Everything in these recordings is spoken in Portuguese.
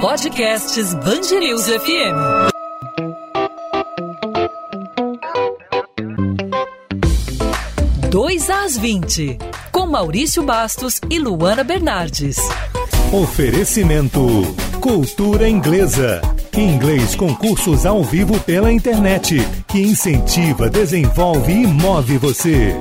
Podcasts Bangerils FM. Dois às 20, com Maurício Bastos e Luana Bernardes. Oferecimento Cultura Inglesa. Inglês com cursos ao vivo pela internet, que incentiva, desenvolve e move você.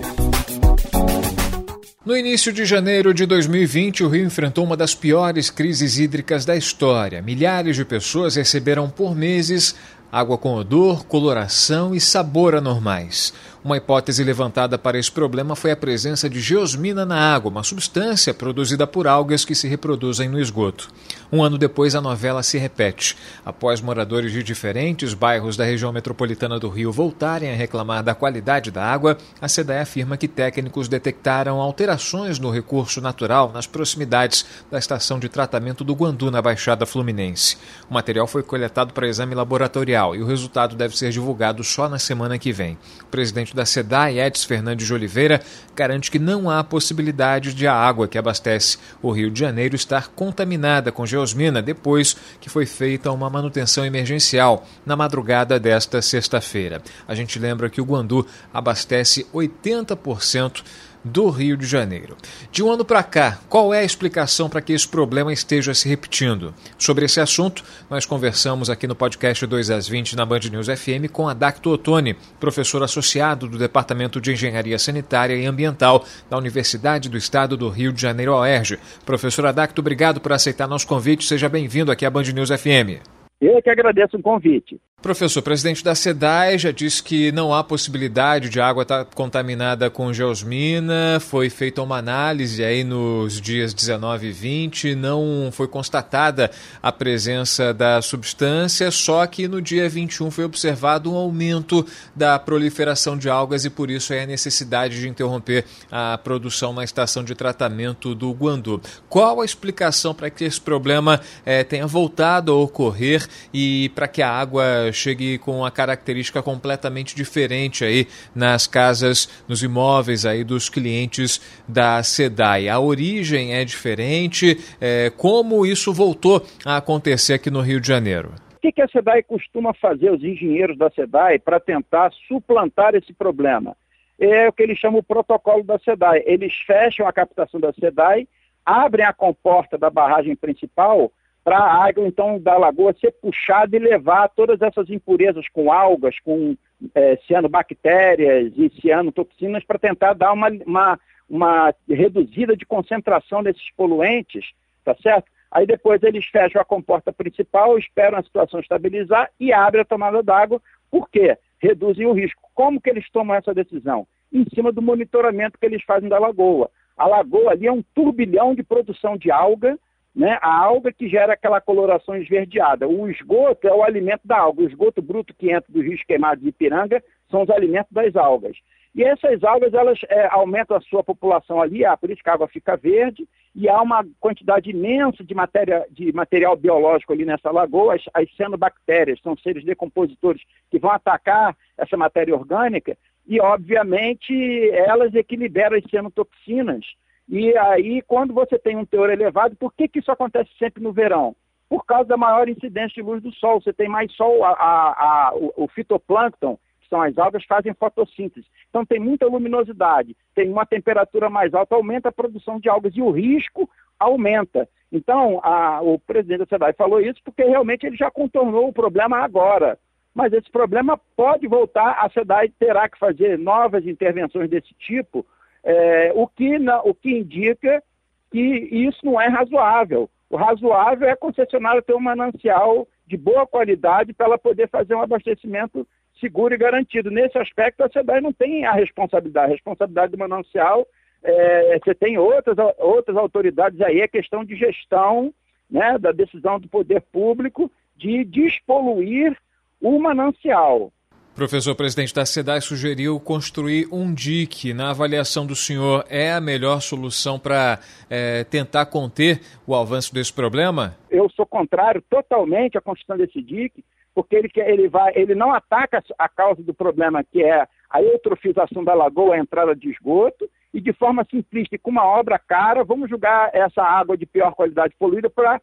No início de janeiro de 2020, o Rio enfrentou uma das piores crises hídricas da história. Milhares de pessoas receberam por meses água com odor, coloração e sabor anormais. Uma hipótese levantada para esse problema foi a presença de geosmina na água, uma substância produzida por algas que se reproduzem no esgoto. Um ano depois, a novela se repete. Após moradores de diferentes bairros da região metropolitana do Rio voltarem a reclamar da qualidade da água, a SEDAE afirma que técnicos detectaram alterações no recurso natural nas proximidades da estação de tratamento do Guandu, na Baixada Fluminense. O material foi coletado para exame laboratorial e o resultado deve ser divulgado só na semana que vem. O presidente da SEDAI, Edson Fernandes de Oliveira, garante que não há possibilidade de a água que abastece o Rio de Janeiro estar contaminada com geosmina depois que foi feita uma manutenção emergencial na madrugada desta sexta-feira. A gente lembra que o Guandu abastece 80% do Rio de Janeiro. De um ano para cá, qual é a explicação para que esse problema esteja se repetindo? Sobre esse assunto, nós conversamos aqui no podcast 2 às 20 na Band News FM com Adacto Ottoni, professor associado do Departamento de Engenharia Sanitária e Ambiental da Universidade do Estado do Rio de Janeiro, OERJ. Professor Adacto, obrigado por aceitar nosso convite. Seja bem-vindo aqui à Band News FM. Eu é que agradeço o convite. Professor, o presidente da SEDAI já disse que não há possibilidade de água estar contaminada com geosmina. Foi feita uma análise aí nos dias 19 e 20, não foi constatada a presença da substância, só que no dia 21 foi observado um aumento da proliferação de algas e por isso é a necessidade de interromper a produção na estação de tratamento do Guandu. Qual a explicação para que esse problema eh, tenha voltado a ocorrer e para que a água chegue com uma característica completamente diferente aí nas casas, nos imóveis aí dos clientes da SEDAI. A origem é diferente, é, como isso voltou a acontecer aqui no Rio de Janeiro? O que, a SEDAI costuma fazer, os engenheiros da SEDAI, para tentar suplantar esse problema? É o que eles chamam o protocolo da SEDAI. Eles fecham a captação da SEDAI, abrem a comporta da barragem principal para a água, então, da lagoa ser puxada e levar todas essas impurezas com algas, com é, cianobactérias e cianotoxinas para tentar dar uma, uma, uma reduzida de concentração desses poluentes, tá certo? Aí depois eles fecham a comporta principal, esperam a situação estabilizar e abrem a tomada d'água. Por quê? Reduzem o risco. Como que eles tomam essa decisão? Em cima do monitoramento que eles fazem da lagoa. A lagoa ali é um turbilhão de produção de alga, né, a alga que gera aquela coloração esverdeada. O esgoto é o alimento da alga. O esgoto bruto que entra dos rios queimados de Ipiranga são os alimentos das algas. E essas algas, elas é, aumentam a sua população ali, ah, por isso que a água fica verde, e há uma quantidade imensa de, matéria, de material biológico ali nessa lagoa, as, as cianobactérias, são seres decompositores que vão atacar essa matéria orgânica, e obviamente elas é que liberam as cianotoxinas, e aí, quando você tem um teor elevado, por que, que isso acontece sempre no verão? Por causa da maior incidência de luz do sol. Você tem mais sol, a, a, a, o, o fitoplâncton, que são as algas, fazem fotossíntese. Então tem muita luminosidade, tem uma temperatura mais alta, aumenta a produção de algas e o risco aumenta. Então, o presidente da SEDAI falou isso porque realmente ele já contornou o problema agora. Mas esse problema pode voltar, a SEDAI terá que fazer novas intervenções desse tipo, é, o, que na, o que indica que isso não é razoável. O razoável é a concessionária ter um manancial de boa qualidade para ela poder fazer um abastecimento seguro e garantido. Nesse aspecto, a SEDAI não tem a responsabilidade. A responsabilidade do manancial, é, você tem outras, outras autoridades aí, é questão de gestão né, da decisão do poder público de despoluir o manancial. Professor presidente da SEDAI sugeriu construir um dique. Na avaliação do senhor, é a melhor solução para é, tentar conter o avanço desse problema? Eu sou contrário totalmente à construção desse dique, porque ele, ele, vai, ele não ataca a causa do problema, que é a eutrofização da lagoa, a entrada de esgoto, e de forma simplista, com uma obra cara, vamos jogar essa água de pior qualidade poluída para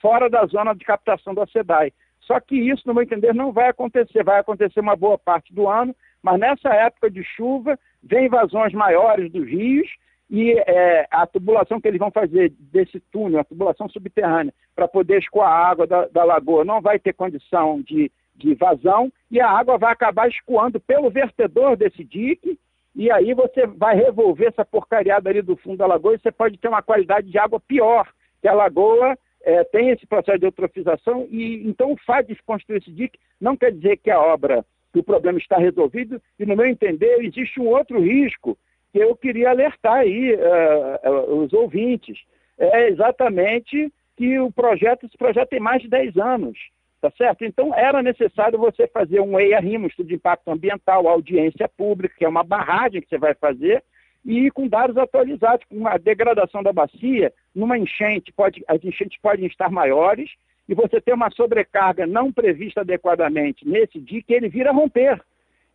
fora da zona de captação da SEDAI. Só que isso, no meu entender, não vai acontecer. Vai acontecer uma boa parte do ano, mas nessa época de chuva, vem invasões maiores dos rios e é, a tubulação que eles vão fazer desse túnel, a tubulação subterrânea, para poder escoar a água da, da, lagoa, não vai ter condição de, de vazão e a água vai acabar escoando pelo vertedor desse dique e aí você vai revolver essa porcariada ali do fundo da lagoa e você pode ter uma qualidade de água pior, que a lagoa é, tem esse processo de eutrofização e então o fato de construir esse dique não quer dizer que a obra, que o problema está resolvido e no meu entender existe um outro risco que eu queria alertar aí uh, os ouvintes. É exatamente que o projeto, esse projeto tem mais de 10 anos, tá certo? Então era necessário você fazer um EIA-RIM, um estudo de impacto ambiental, audiência pública, que é uma barragem que você vai fazer, e com dados atualizados, com a degradação da bacia, numa enchente, pode, as enchentes podem estar maiores, e você tem uma sobrecarga não prevista adequadamente nesse dia que ele vira romper.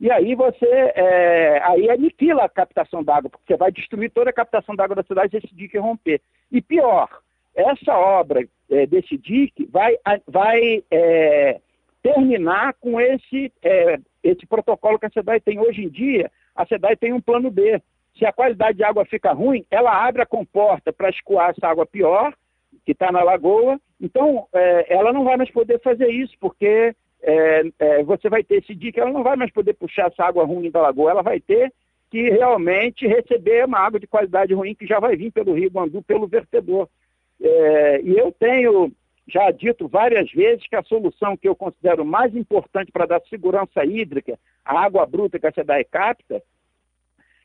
E aí você é, aí aniquila a captação d'água, porque você vai destruir toda a captação d'água da cidade se esse dique romper. E pior, essa obra é, desse dique vai, vai é, terminar com esse, é, esse protocolo que a SEDAI tem hoje em dia. A SEDAI tem um plano B. Se a qualidade de água fica ruim, ela abre a comporta para escoar essa água pior, que está na lagoa. Então, é, ela não vai mais poder fazer isso, porque é, é, você vai ter esse dia que ela não vai mais poder puxar essa água ruim da lagoa, ela vai ter que realmente receber uma água de qualidade ruim que já vai vir pelo Rio Guandu, pelo vertedor. É, e eu tenho já dito várias vezes que a solução que eu considero mais importante para dar segurança hídrica à água bruta que a SEDAI capta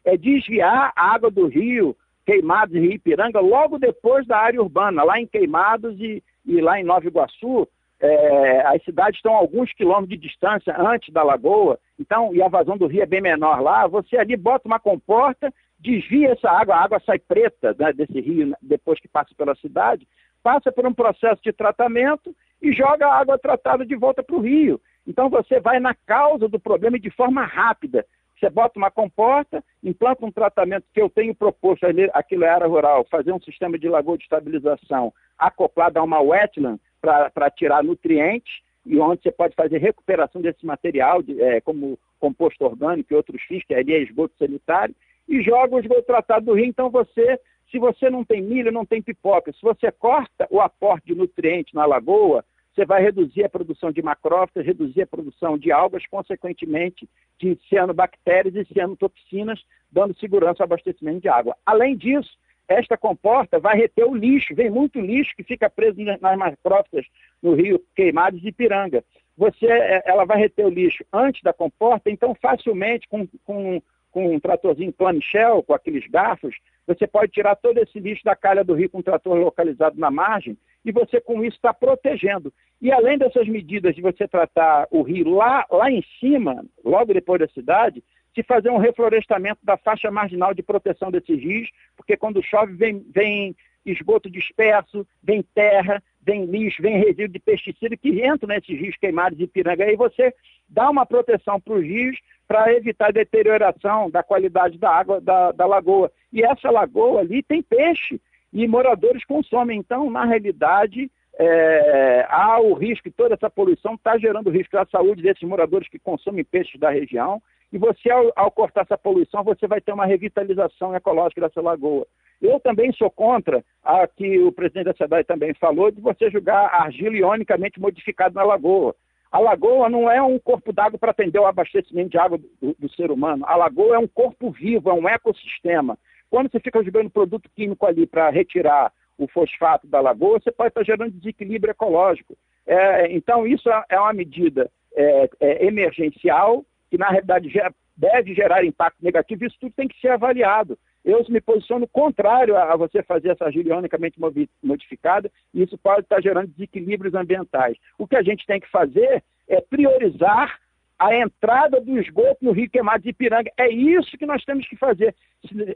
é desviar a água do rio Queimados e Ipiranga logo depois da área urbana, lá em Queimados e, e lá em Nova Iguaçu, é, as cidades estão a alguns quilômetros de distância antes da lagoa, então, e a vazão do rio é bem menor lá, você ali bota uma comporta, desvia essa água, a água sai preta né, desse rio depois que passa pela cidade, passa por um processo de tratamento e joga a água tratada de volta para o rio. Então você vai na causa do problema de forma rápida. Você bota uma comporta, implanta um tratamento que eu tenho proposto aqui na área rural, fazer um sistema de lagoa de estabilização acoplado a uma wetland, para tirar nutrientes e onde você pode fazer recuperação desse material, de, é, como composto orgânico e outros fins, que ali é esgoto sanitário, e joga o esgoto tratado do rio. Então você, se você não tem milho, não tem pipoca, se você corta o aporte de nutrientes na lagoa, você vai reduzir a produção de macrófitas, reduzir a produção de algas, consequentemente de cianobactérias e cianotoxinas, dando segurança ao abastecimento de água. Além disso, esta comporta vai reter o lixo, vem muito lixo que fica preso nas macrófitas no rio Queimados e Piranga. Você, é, ela vai reter o lixo antes da comporta, então facilmente com, com, com um tratorzinho planichel, com aqueles garfos, você pode tirar todo esse lixo da calha do rio com um trator localizado na margem e você com isso está protegendo. E além dessas medidas de você tratar o rio lá, lá em cima, logo depois da cidade, se fazer um reflorestamento da faixa marginal de proteção desses rios, porque quando chove vem, vem esgoto disperso, vem terra, vem lixo, vem resíduo de pesticida que entra nesses rios queimados de piranga. Aí você dá uma proteção para os rios para evitar a deterioração da qualidade da água da, da lagoa. E essa lagoa ali tem peixe e moradores consomem. Então, na realidade, é, há o risco, toda essa poluição está gerando risco à saúde desses moradores que consomem peixes da região e você, ao, ao, cortar essa poluição, você vai ter uma revitalização ecológica dessa lagoa. Eu também sou contra a que o presidente da SEDAI também falou de você jogar argila ionicamente modificada na lagoa. A lagoa não é um corpo d'água para atender o abastecimento de água do, do, ser humano. A lagoa é um corpo vivo, é um ecossistema. Quando você fica jogando produto químico ali para retirar o fosfato da lagoa, você pode estar gerando desequilíbrio ecológico. É, então, isso é, é uma medida é, é emergencial que na realidade deve gerar impacto negativo, isso tudo tem que ser avaliado. Eu me posiciono contrário a você fazer essa gilionicamente modificada, e isso pode estar gerando desequilíbrios ambientais. O que a gente tem que fazer é priorizar a entrada do esgoto no Rio Queimado de Ipiranga. É isso que nós temos que fazer.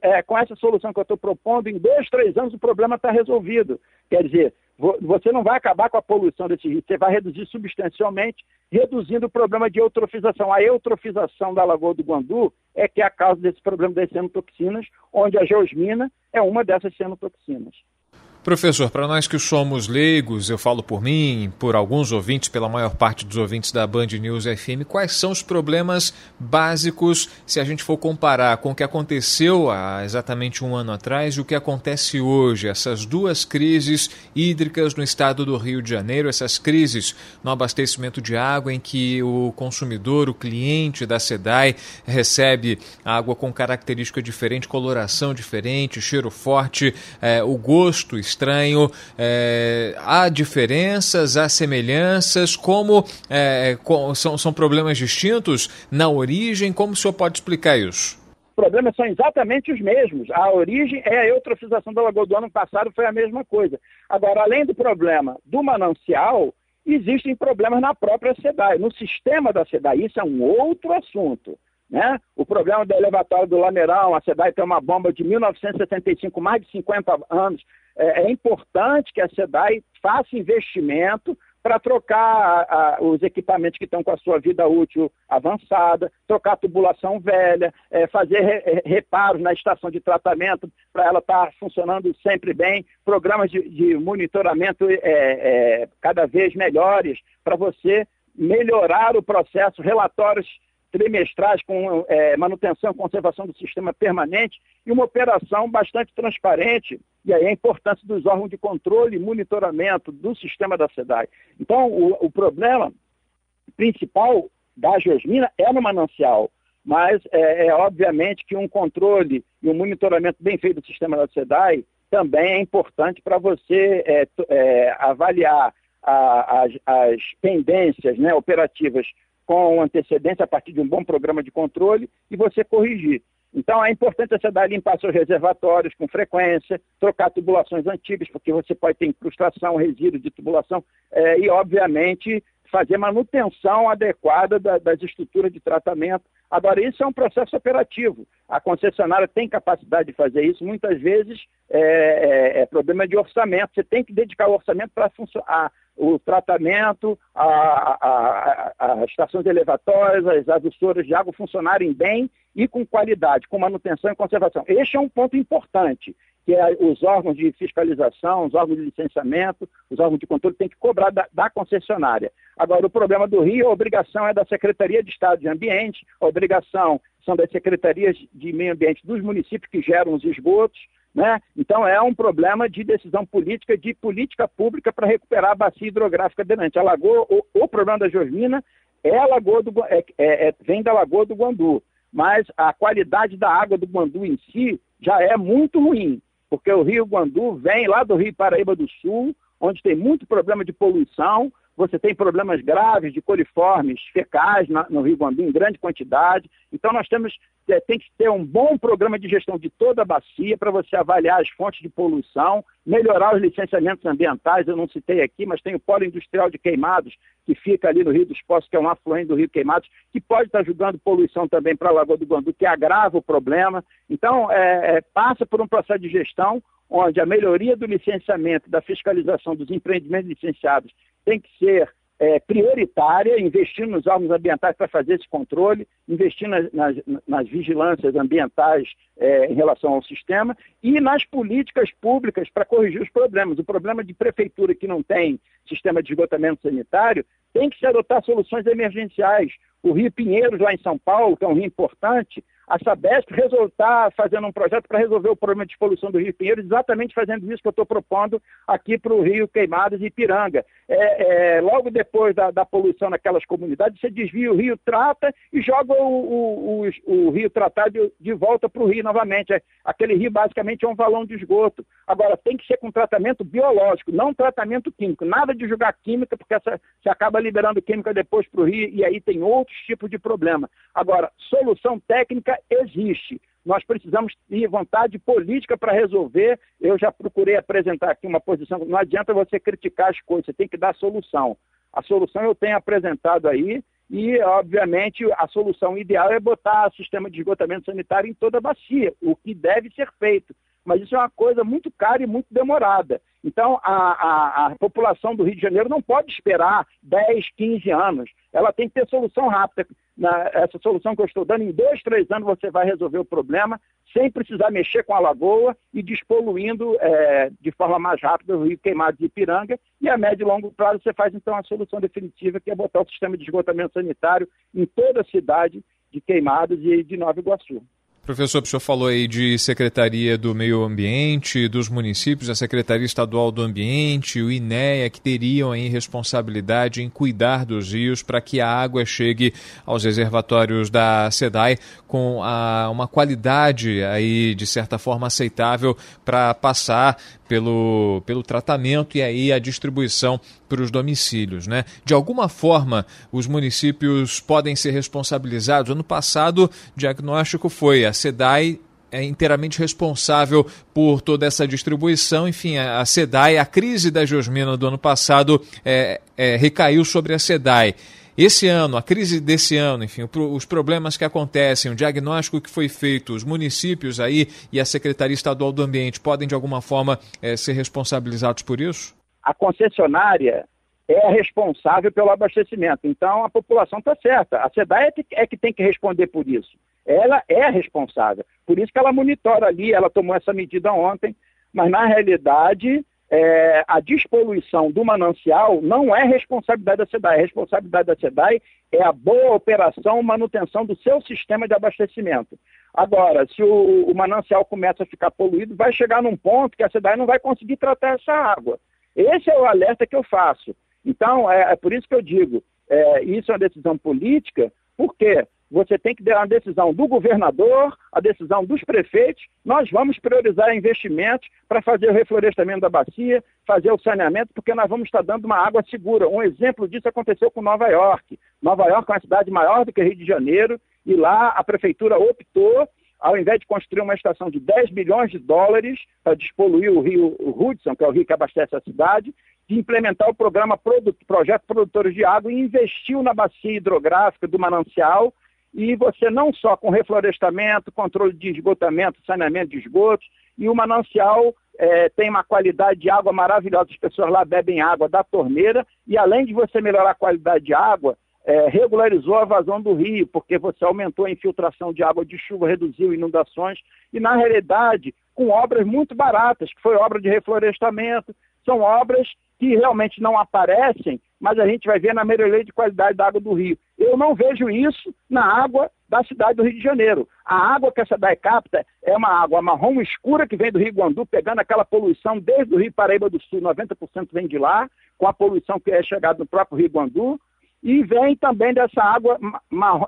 É, com essa solução que eu estou propondo, em dois, três anos o problema está resolvido. Quer dizer, você não vai acabar com a poluição desse rio, você vai reduzir substancialmente, reduzindo o problema de eutrofização. A eutrofização da Lagoa do Guandu é que é a causa desse problema das cianotoxinas, onde a geosmina é uma dessas cianotoxinas. Professor, para nós que somos leigos, eu falo por mim, por alguns ouvintes, pela maior parte dos ouvintes da Band News FM, quais são os problemas básicos se a gente for comparar com o que aconteceu há exatamente um ano atrás e o que acontece hoje, essas duas crises hídricas no estado do Rio de Janeiro, essas crises no abastecimento de água em que o consumidor, o cliente da SEDAI recebe água com característica diferente, coloração diferente, cheiro forte, é, o gosto estranho. É, há diferenças, há semelhanças, como é, são, são problemas distintos na origem? Como o senhor pode explicar isso? Os problemas são exatamente os mesmos. A origem é a eutrofização da lagoa do ano passado, foi a mesma coisa. Agora, além do problema do manancial, existem problemas na própria SEDAI, no sistema da SEDAI. Isso é um outro assunto. Né? O problema do elevatório do Lameirão, a SEDAI tem uma bomba de 1975, mais de 50 anos. É, é importante que a SEDAI faça investimento para trocar a, a, os equipamentos que estão com a sua vida útil avançada, trocar a tubulação velha, é, fazer re, reparos na estação de tratamento para ela estar tá funcionando sempre bem, programas de, de monitoramento é, é, cada vez melhores para você melhorar o processo, relatórios trimestrais com é, manutenção e conservação do sistema permanente e uma operação bastante transparente, e aí a importância dos órgãos de controle e monitoramento do sistema da SEDAI. Então, o, o problema principal da geosmina é no manancial, mas é, é, obviamente que um controle e um monitoramento bem feito do sistema da SEDAI também é importante para você é, é, avaliar a, as, as pendências né, operativas com antecedência a partir de um bom programa de controle e você corrigir. Então é importante você dar limpar seus reservatórios com frequência, trocar tubulações antigas, porque você pode ter incrustação, resíduo de tubulação, é, e obviamente fazer manutenção adequada da, das estruturas de tratamento. Agora, isso é um processo operativo. A concessionária tem capacidade de fazer isso. Muitas vezes é, é, é problema de orçamento. Você tem que dedicar o orçamento para o tratamento, as estações elevatórias, as adussoras de água funcionarem bem e com qualidade, com manutenção e conservação. Este é um ponto importante, que é os órgãos de fiscalização, os órgãos de licenciamento, os órgãos de controle têm que cobrar da, da concessionária. Agora, o problema do Rio, a obrigação é da Secretaria de Estado de Ambiente, a obrigação são das secretarias de meio ambiente dos municípios que geram os esgotos, né? Então, é um problema de decisão política, de política pública para recuperar a bacia hidrográfica aderente. A lagoa, o, o problema da Josmina é a lagoa do, é, é, é, vem da Lagoa do Guandu, mas a qualidade da água do Guandu em si já é muito ruim, porque o Rio Guandu vem lá do Rio Paraíba do Sul, onde tem muito problema de poluição, você tem problemas graves de coliformes fecais no Rio Guambi em grande quantidade. Então nós temos é, tem que ter um bom programa de gestão de toda a bacia para você avaliar as fontes de poluição, melhorar os licenciamentos ambientais. Eu não citei aqui, mas tem o polo industrial de Queimados que fica ali no Rio dos Poços, que é um afluente do Rio Queimados, que pode estar jogando poluição também para a Lagoa do Guandu, que agrava o problema. Então é, é, passa por um processo de gestão onde a melhoria do licenciamento, da fiscalização dos empreendimentos licenciados tem que ser é, prioritária, investindo nos órgãos ambientais para fazer esse controle, investindo nas, nas, nas vigilâncias ambientais é, em relação ao sistema e nas políticas públicas para corrigir os problemas. O problema de prefeitura que não tem sistema de esgotamento sanitário tem que se adotar soluções emergenciais. O Rio Pinheiros, lá em São Paulo, que é um rio importante, a Sabesp está fazendo um projeto para resolver o problema de poluição do Rio Pinheiro, exatamente fazendo isso que eu estou propondo aqui para o Rio Queimados e Ipiranga. É, é, logo depois da, da, poluição naquelas comunidades, você desvia o rio, trata e joga o, o, o, o rio tratado de, de volta para o rio novamente. É, aquele rio basicamente é um valão de esgoto. Agora, tem que ser com tratamento biológico, não tratamento químico. Nada de jogar química, porque essa, você acaba liberando química depois para o rio e aí tem outros tipos de problema. Agora, solução técnica existe. Nós precisamos ter vontade política para resolver. Eu já procurei apresentar aqui uma posição. Não adianta você criticar as coisas, você tem que dar solução. A solução eu tenho apresentado aí e, obviamente, a solução ideal é botar sistema de esgotamento sanitário em toda a bacia, o que deve ser feito. Mas isso é uma coisa muito cara e muito demorada. Então, a, a, a, população do Rio de Janeiro não pode esperar 10, 15 anos. Ela tem que ter solução rápida. Na, essa solução que eu estou dando, em dois, três anos você vai resolver o problema sem precisar mexer com a lagoa e despoluindo é, de forma mais rápida o Rio Queimado de Ipiranga. E a médio e longo prazo você faz, então, a solução definitiva, que é botar o sistema de esgotamento sanitário em toda a cidade de Queimados e de Nova Iguaçu. Professor, o senhor falou aí de Secretaria do Meio Ambiente, dos municípios, a Secretaria Estadual do Ambiente, o INEA, que teriam aí responsabilidade em cuidar dos rios para que a água chegue aos reservatórios da SEDAI com a, uma qualidade aí, de certa forma, aceitável para passar pelo, pelo tratamento e aí a distribuição para os domicílios. Né? De alguma forma, os municípios podem ser responsabilizados. Ano passado, o diagnóstico foi a SEDAI é inteiramente responsável por toda essa distribuição. Enfim, a, SEDAI, a crise da Geosmina do ano passado é, é, recaiu sobre a SEDAI. Esse ano, a crise desse ano, enfim, os problemas que acontecem, o diagnóstico que foi feito, os municípios aí e a Secretaria Estadual do Ambiente podem de alguma forma é, ser responsabilizados por isso? A concessionária é responsável pelo abastecimento. Então a população está certa. A SEDAI é que tem que responder por isso. Ela é responsável. Por isso que ela monitora ali, ela tomou essa medida ontem, mas na realidade é, a despoluição do manancial não é responsabilidade da SEDAI. A responsabilidade da SEDAI é a boa operação manutenção do seu sistema de abastecimento. Agora, se o, o, manancial começa a ficar poluído, vai chegar num ponto que a SEDAI não vai conseguir tratar essa água. Esse é o alerta que eu faço. Então, é, é por isso que eu digo, é, isso é uma decisão política, por quê? Você tem que dar a decisão do governador, a decisão dos prefeitos. Nós vamos priorizar investimentos para fazer o reflorestamento da bacia, fazer o saneamento, porque nós vamos estar dando uma água segura. Um exemplo disso aconteceu com Nova York. Nova York é uma cidade maior do que Rio de Janeiro, e lá a prefeitura optou, ao invés de construir uma estação de 10 bilhões de dólares para despoluir o rio Hudson, que é o rio que abastece a cidade, de implementar o programa Projeto Produtores de Água e investiu na bacia hidrográfica do manancial e você não só com reflorestamento, controle de esgotamento, saneamento de esgotos, e o manancial é, tem uma qualidade de água maravilhosa, as pessoas lá bebem água da torneira, e além de você melhorar a qualidade de água, é, regularizou a vazão do rio, porque você aumentou a infiltração de água de chuva, reduziu inundações, e na realidade, com obras muito baratas, que foi obra de reflorestamento, são obras que realmente não aparecem, mas a gente vai ver na melhoria de qualidade da água do rio. Eu não vejo isso na água da cidade do Rio de Janeiro. A água que essa SEDAI capta é uma água marrom escura que vem do Rio Guandu, pegando aquela poluição desde o Rio Paraíba do Sul, 90% vem de lá, com a poluição que é chegada no próprio Rio Guandu, e vem também dessa água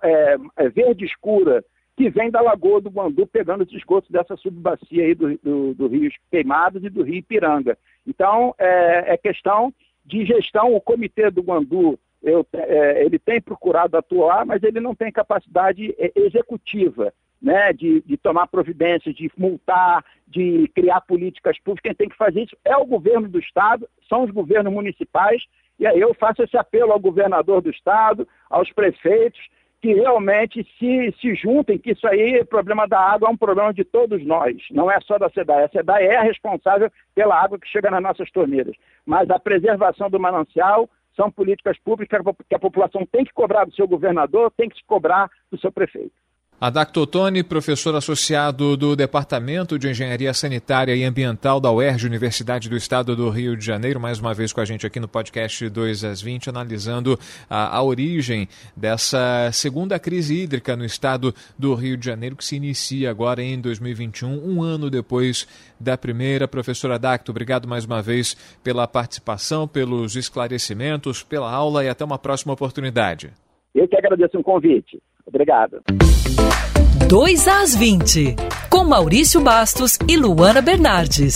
é, é, verde escura, que vem da Lagoa do Guandu, pegando os esgotos dessa subbacia aí do, do, do Rio Queimados e do Rio Ipiranga. Então, é, é questão de gestão. O comitê do Guandu, eu, é, ele tem procurado atuar, mas ele não tem capacidade é, executiva. Né, de, de, tomar providências, de multar, de criar políticas públicas. Quem tem que fazer isso é o governo do Estado, são os governos municipais, e aí eu faço esse apelo ao governador do Estado, aos prefeitos, que realmente se, se juntem, que isso aí, o problema da água é um problema de todos nós, não é só da SEDAI. A SEDAI é responsável pela água que chega nas nossas torneiras, mas a preservação do manancial são políticas públicas que a população tem que cobrar do seu governador, tem que se cobrar do seu prefeito. Adacto Toni, professor associado do Departamento de Engenharia Sanitária e Ambiental da UERJ, Universidade do Estado do Rio de Janeiro, mais uma vez com a gente aqui no podcast 2 às 20, analisando a, a origem dessa segunda crise hídrica no estado do Rio de Janeiro, que se inicia agora em 2021, um ano depois da primeira. Professor Adacto, obrigado mais uma vez pela participação, pelos esclarecimentos, pela aula e até uma próxima oportunidade. Eu que agradeço o convite. Obrigado. 2 às 20, com Maurício Bastos e Luana Bernardes.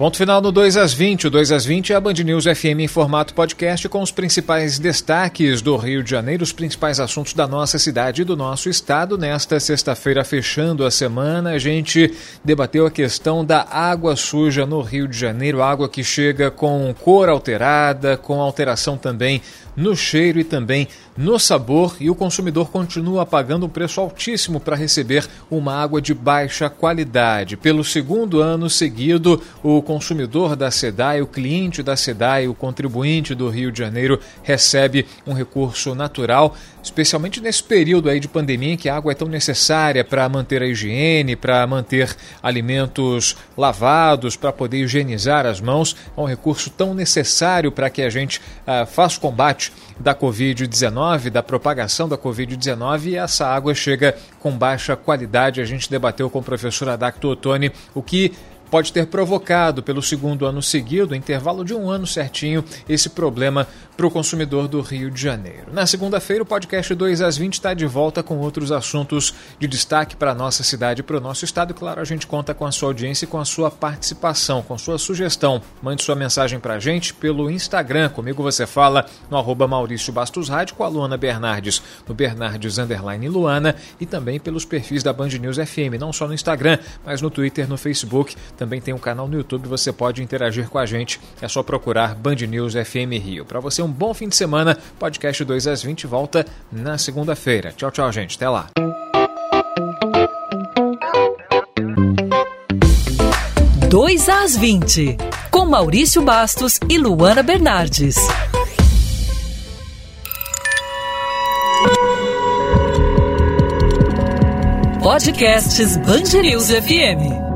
Ponto final no 2 às 20. O 2 às 20 é a Band News FM em formato podcast com os principais destaques do Rio de Janeiro, os principais assuntos da nossa cidade e do nosso estado. Nesta sexta-feira, fechando a semana, a gente debateu a questão da água suja no Rio de Janeiro, água que chega com cor alterada, com alteração também no cheiro e também no sabor, e o consumidor continua pagando um preço altíssimo para receber uma água de baixa qualidade. Pelo segundo ano seguido, o consumidor da SEDAI, o cliente da SEDAI, o contribuinte do Rio de Janeiro, recebe um recurso natural, especialmente nesse período aí de pandemia em que a água é tão necessária para manter a higiene, para manter alimentos lavados, para poder higienizar as mãos. É um recurso tão necessário para que a gente ah, faça o combate da Covid-19, da propagação da Covid-19, e essa água chega com baixa qualidade. A gente debateu com o professor Adacto Ottoni o que pode ter provocado pelo segundo ano seguido, intervalo de um ano certinho, esse problema para o consumidor do Rio de Janeiro. Na segunda-feira, o podcast 2 às 20 está de volta com outros assuntos de destaque para a nossa cidade e para o nosso estado. Claro, a gente conta com a sua audiência e com a sua participação, com sua sugestão. Mande sua mensagem para a gente pelo Instagram. Comigo você fala no arroba Maurício Bastos Rádio, com a Luana Bernardes, no Bernardes Underline Luana e também pelos perfis da Band News FM, não só no Instagram, mas no Twitter, no Facebook. Também tem um canal no YouTube, você pode interagir com a gente. É só procurar Band News FM Rio. Para você, um um bom fim de semana. Podcast 2 às 20 volta na segunda-feira. Tchau, tchau, gente. Até lá. Dois às 20, com Maurício Bastos e Luana Bernardes. Podcasts News FM.